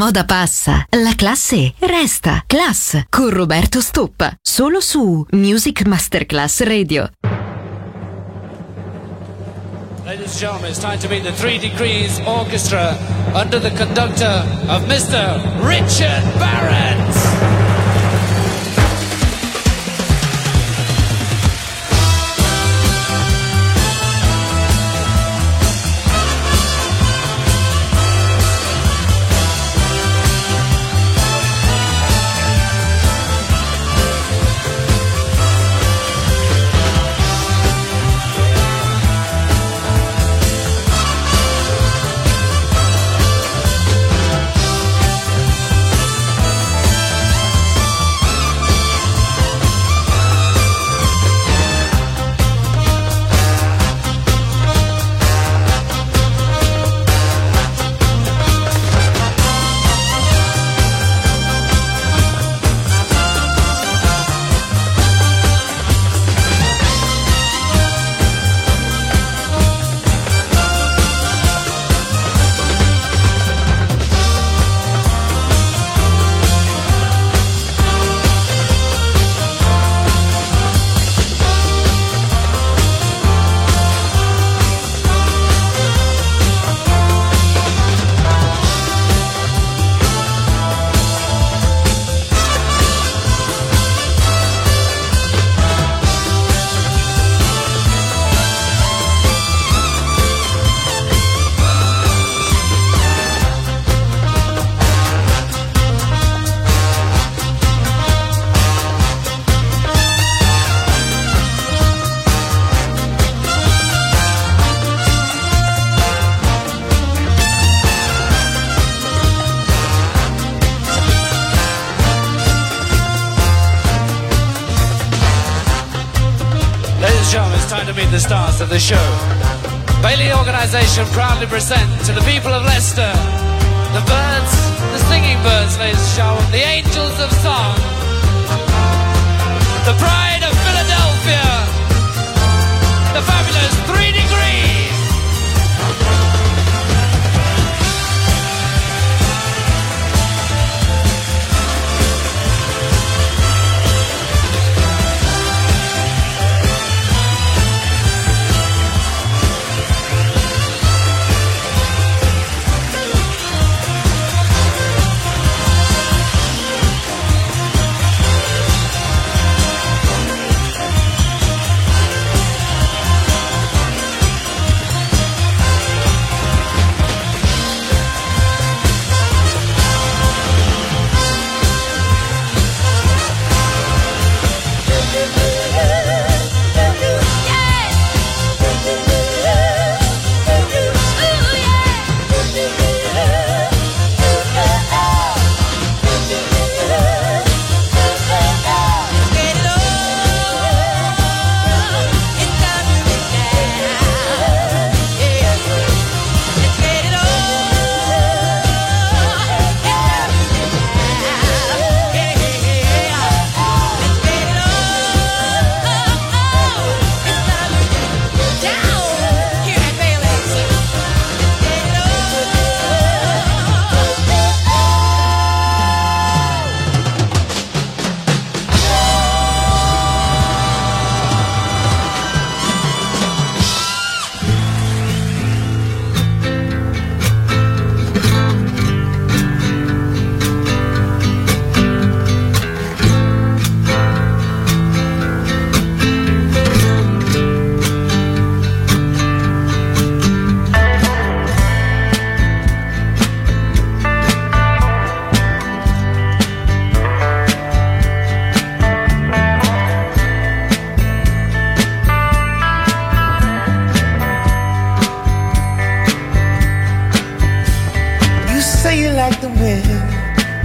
moda passa, la classe resta. Class con Roberto Stoppa, solo su Music Masterclass Radio. Ladies and gentlemen, it's time to meet the Three Degrees Orchestra under the conductor of Mr. Richard Barrett.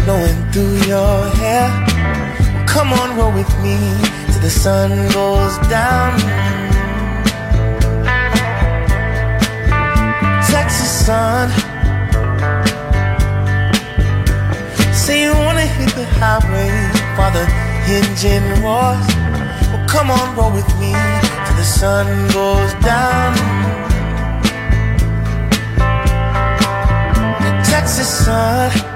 Blowing through your hair. Well, come on, roll with me till the sun goes down. Texas sun. Say you wanna hit the highway while the engine roars. Well, come on, roll with me till the sun goes down. The Texas sun,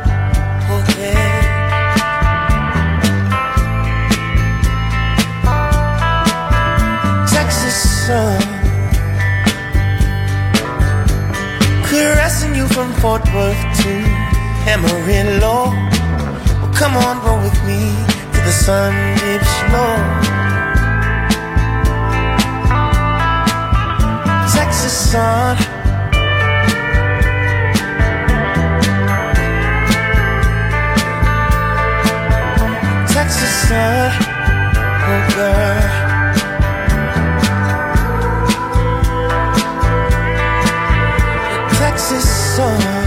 sun, caressing you from Fort Worth to Amarillo. Well, come on, roll with me till the sun dips low. Texas sun. Texas sun, oh girl. Texas sun.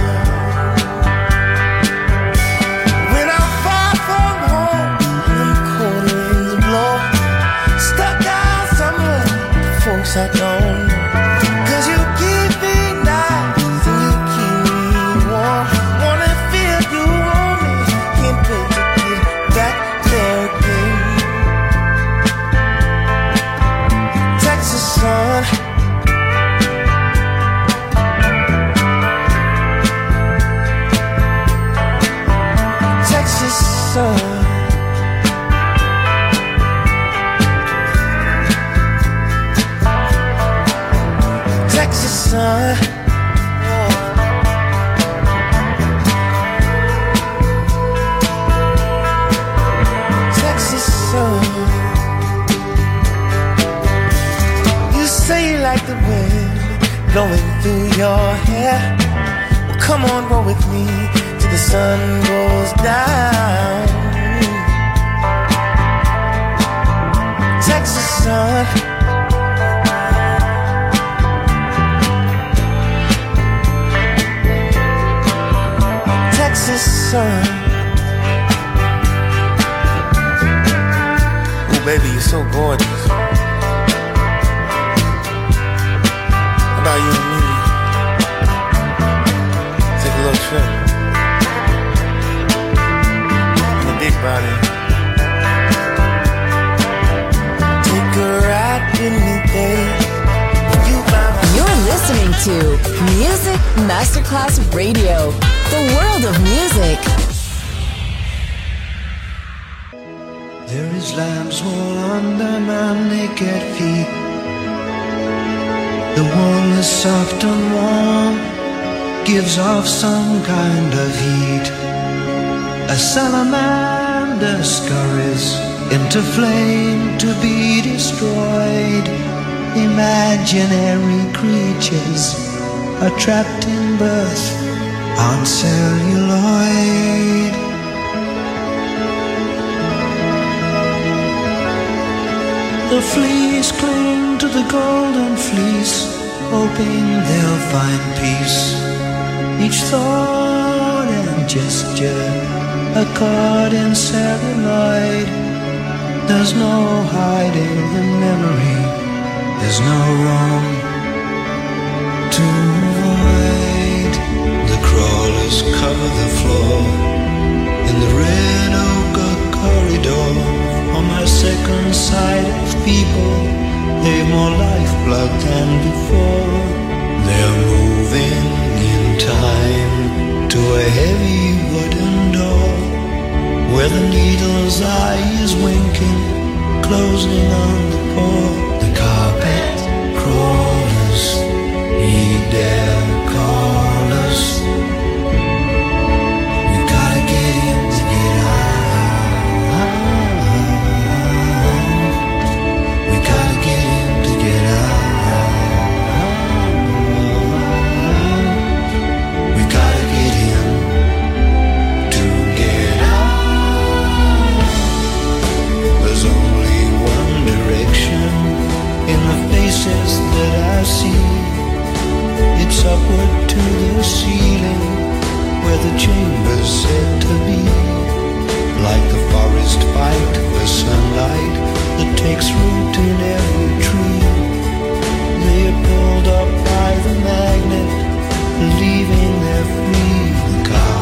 Texas sun. You say you like the wind blowing through your hair. Well, come on, roll with me till the sun goes down. Texas sun. Sun. Oh, baby, you're so gorgeous. about you and me? Take a little trip. In the big body. Take a ride with me, babe. You You're listening to Music Masterclass Radio, the world of music. Under my naked feet. The wool is soft and warm, gives off some kind of heat. A salamander scurries into flame to be destroyed. Imaginary creatures are trapped in birth on celluloid. The fleas cling to the golden fleece, hoping they'll find peace. Each thought and gesture, a chord in celluloid. There's no hiding the memory, there's no wrong to avoid. The crawlers cover the floor in the red ochre corridor. Second sight of people, they've more lifeblood than before. They're moving in time to a heavy wooden door where the needle's eye is winking, closing on the poor. The carpet crawlers, heed their upward to the ceiling where the chamber's said to be. Like the forest fight for sunlight that takes root in every tree. They're pulled up by the magnet, believing they're free. The carpet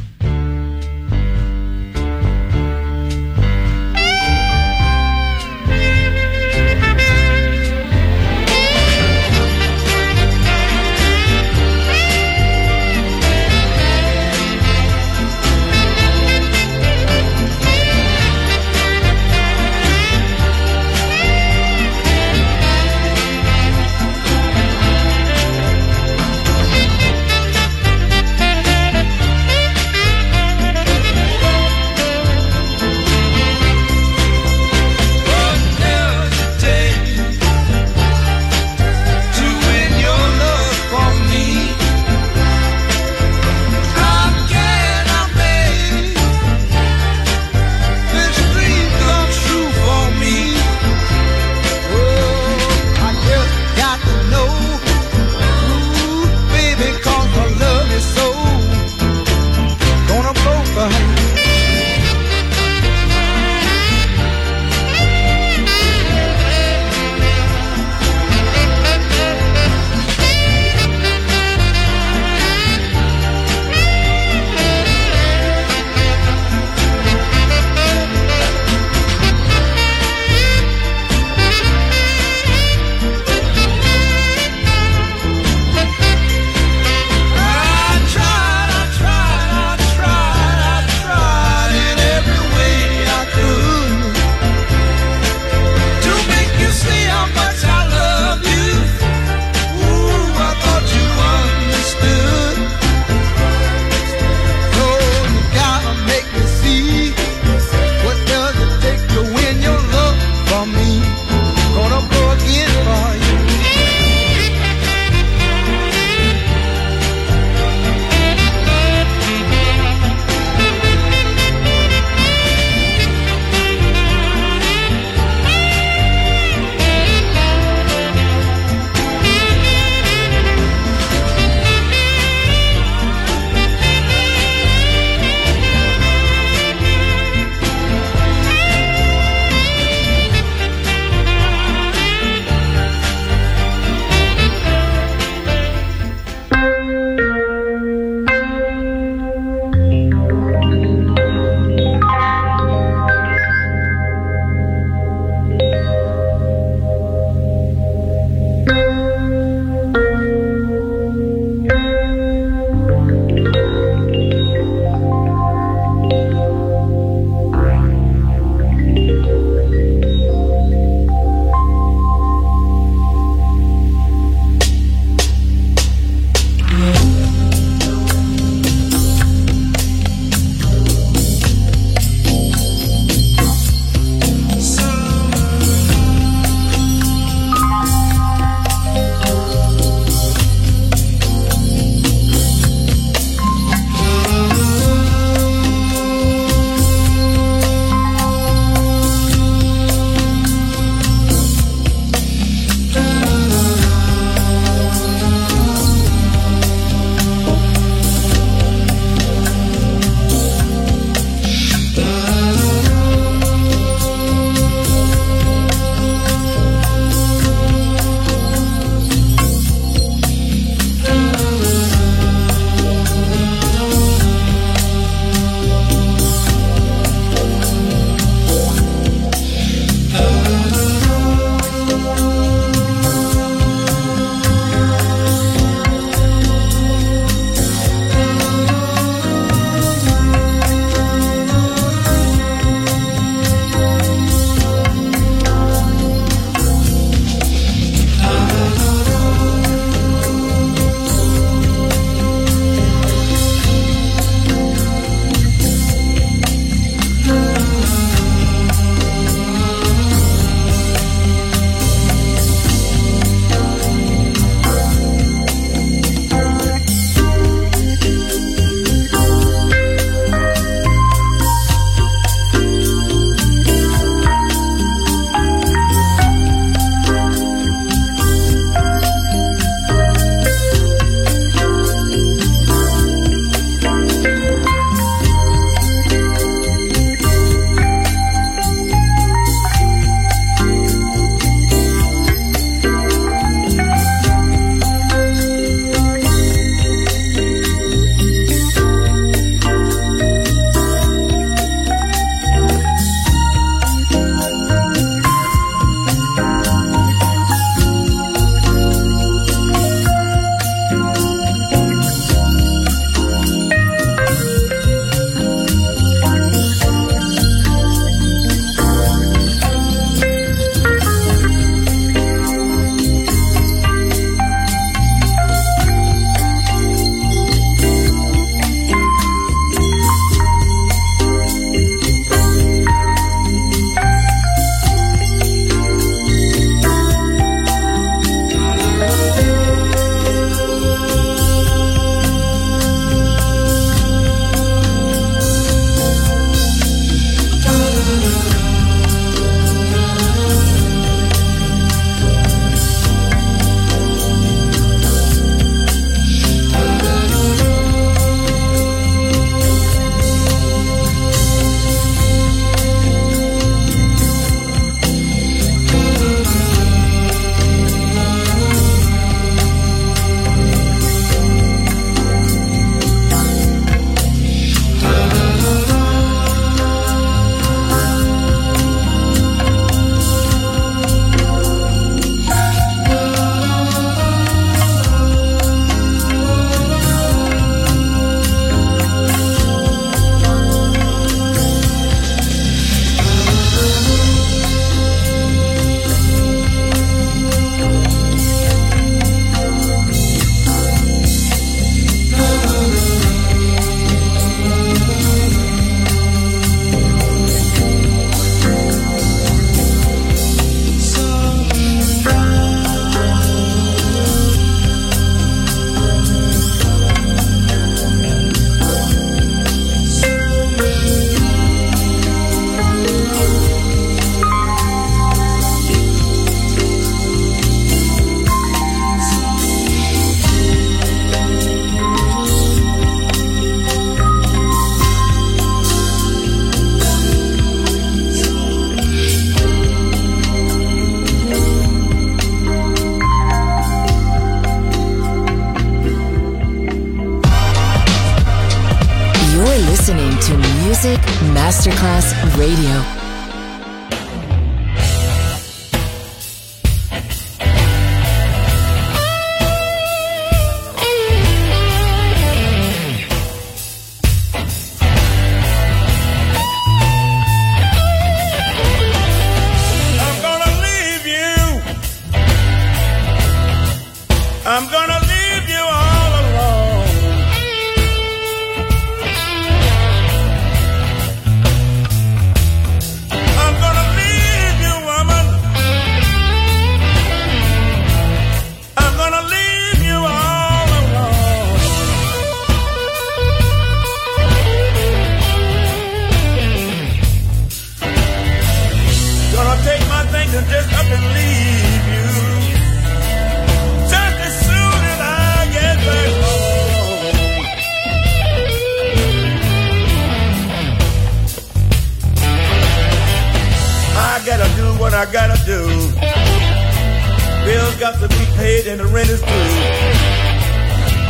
and the rent is due.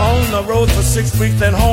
On the road for six weeks then home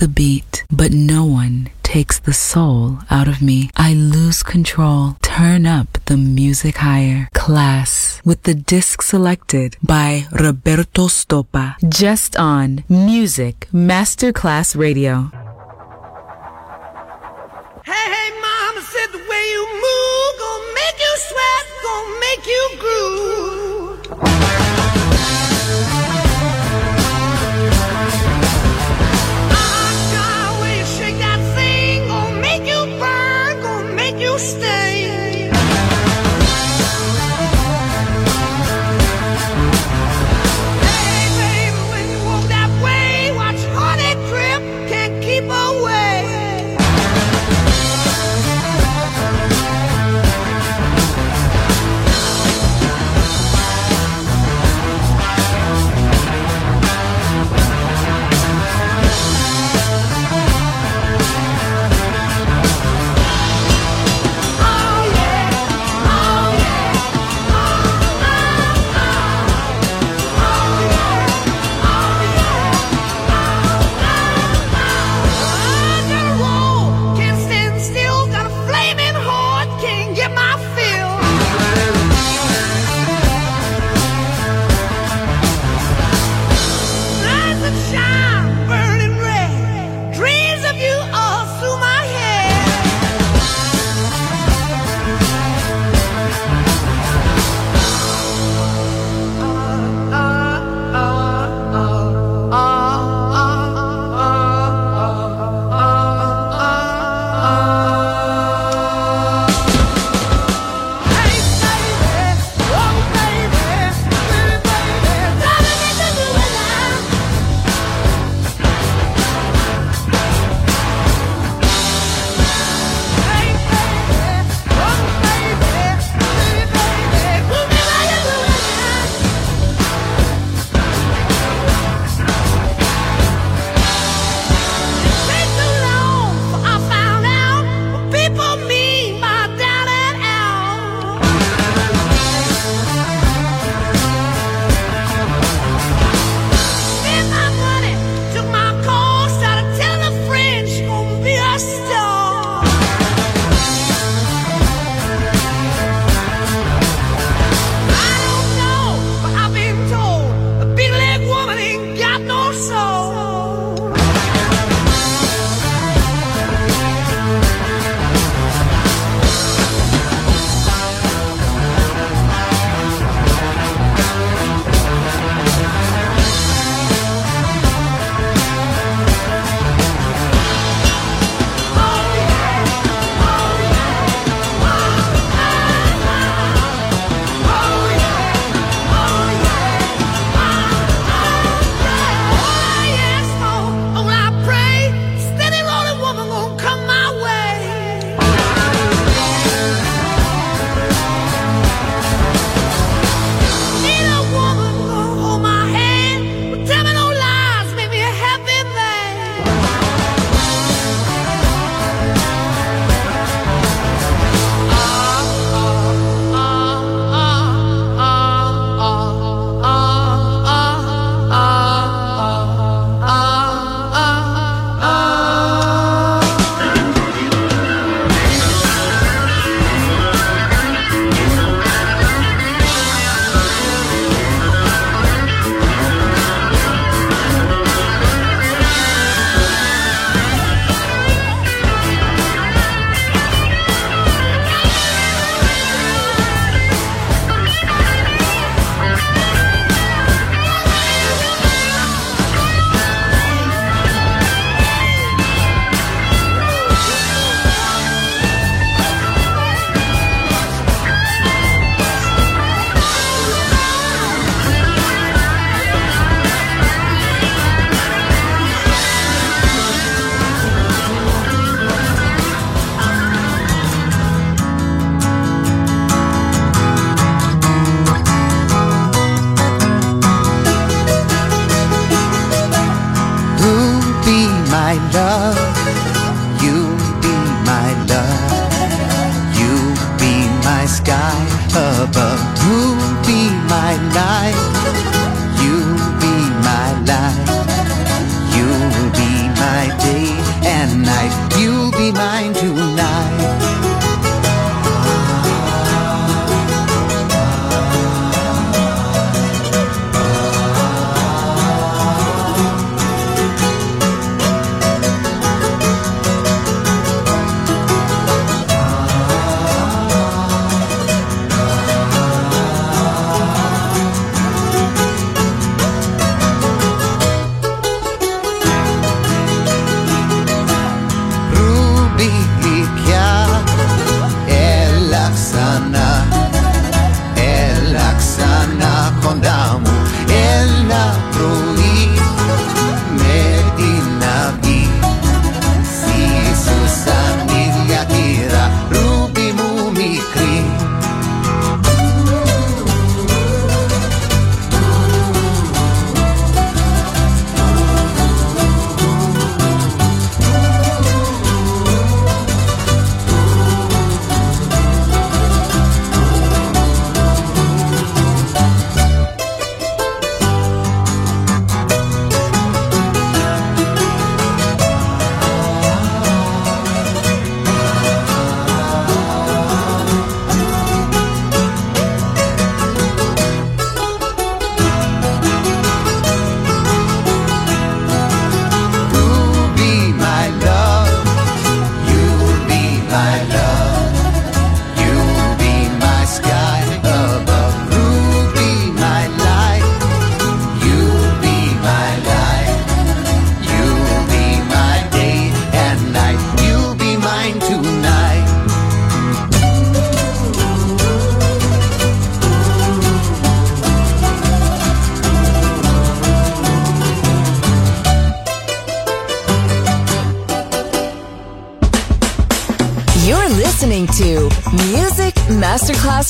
the beat, but no one takes the soul out of me. I lose control. Turn up the music higher. Klass with the disc selected by Roberto Stoppa. Just on Music Masterclass Radio. Hey, hey, mama said the way you move gonna make you sweat, gonna make you groove. Stay.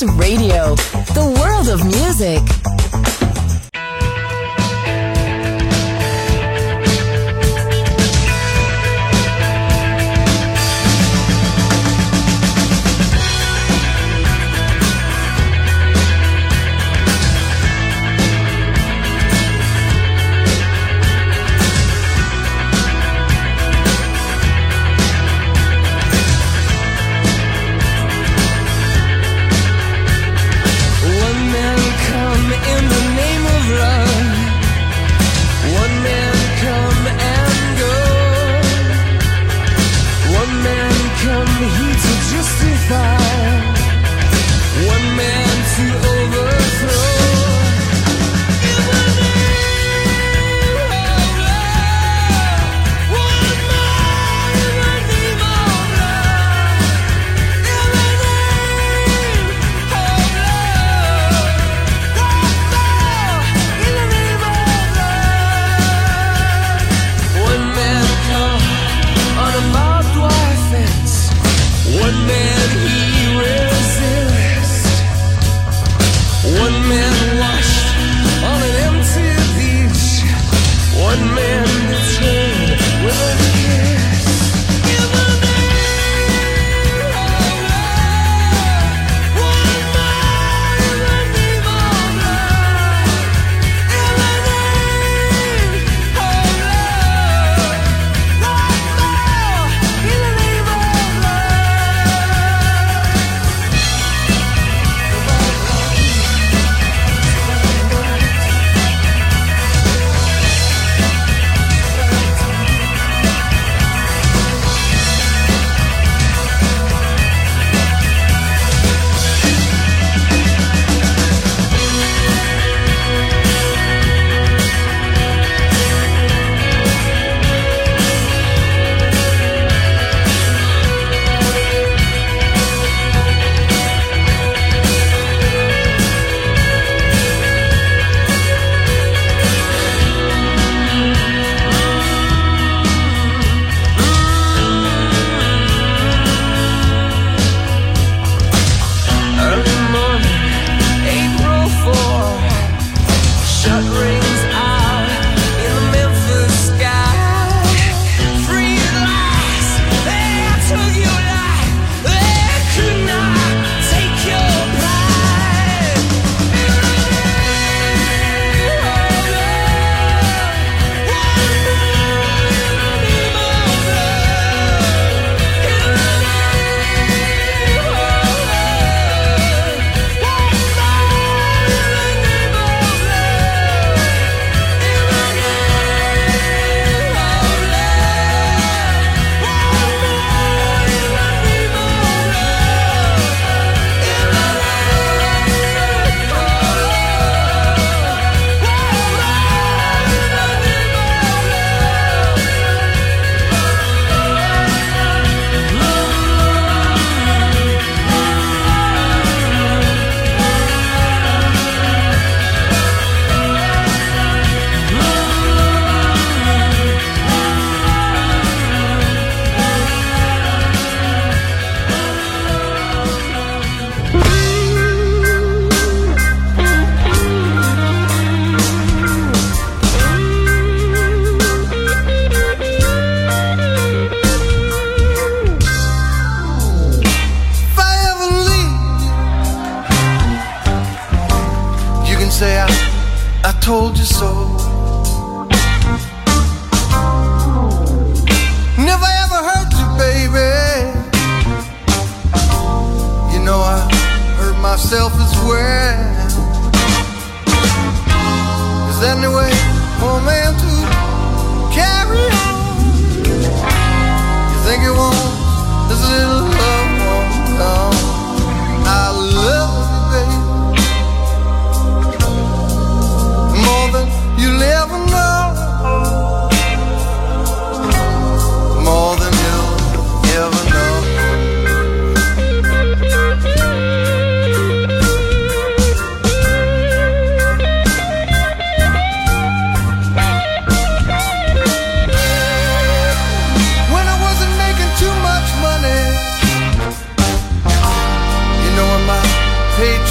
Radio,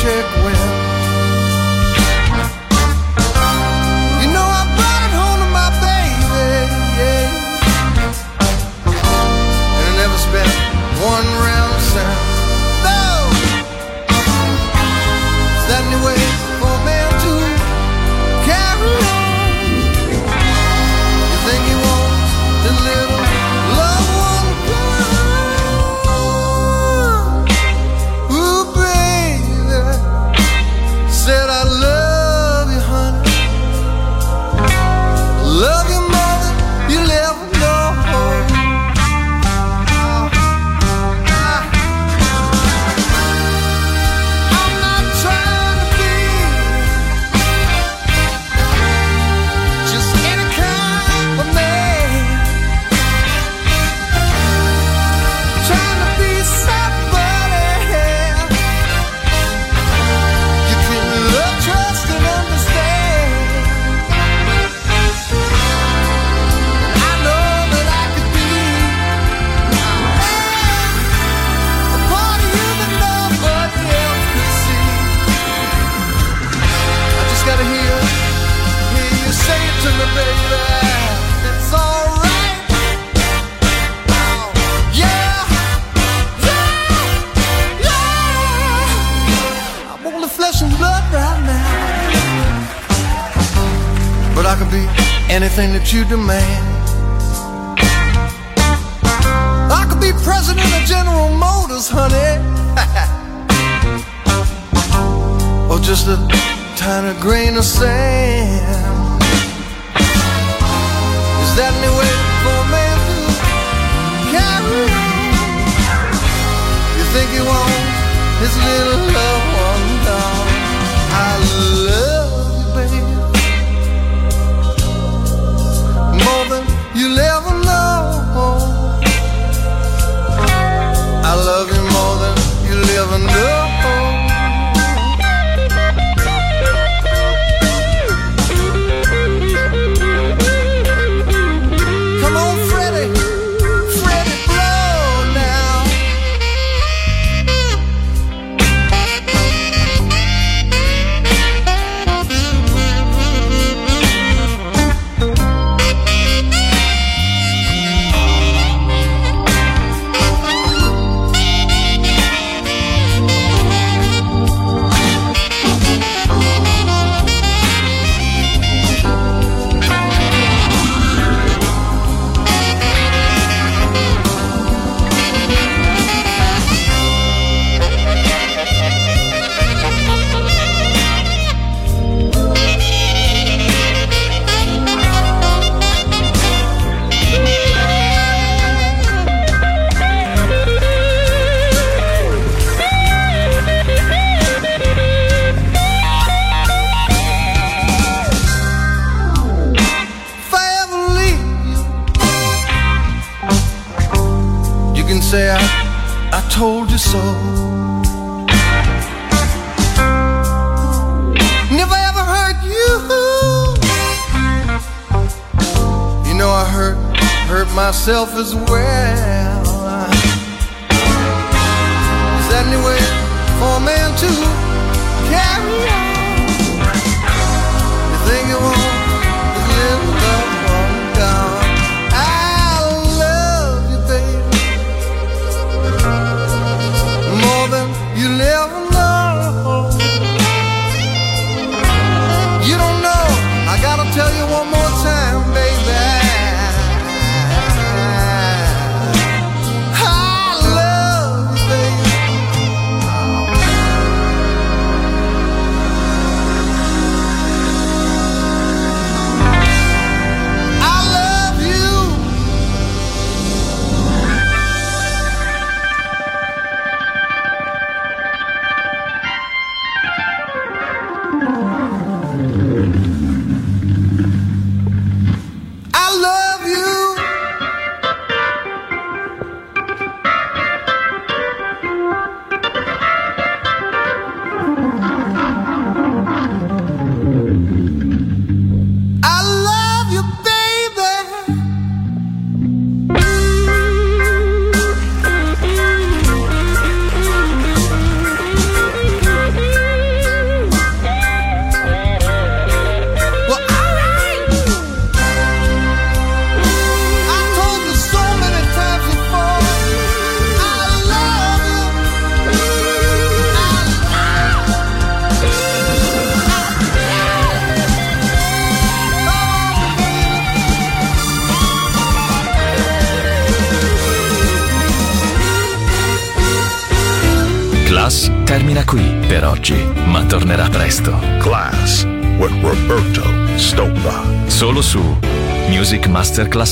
paycheck went.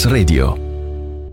Radio.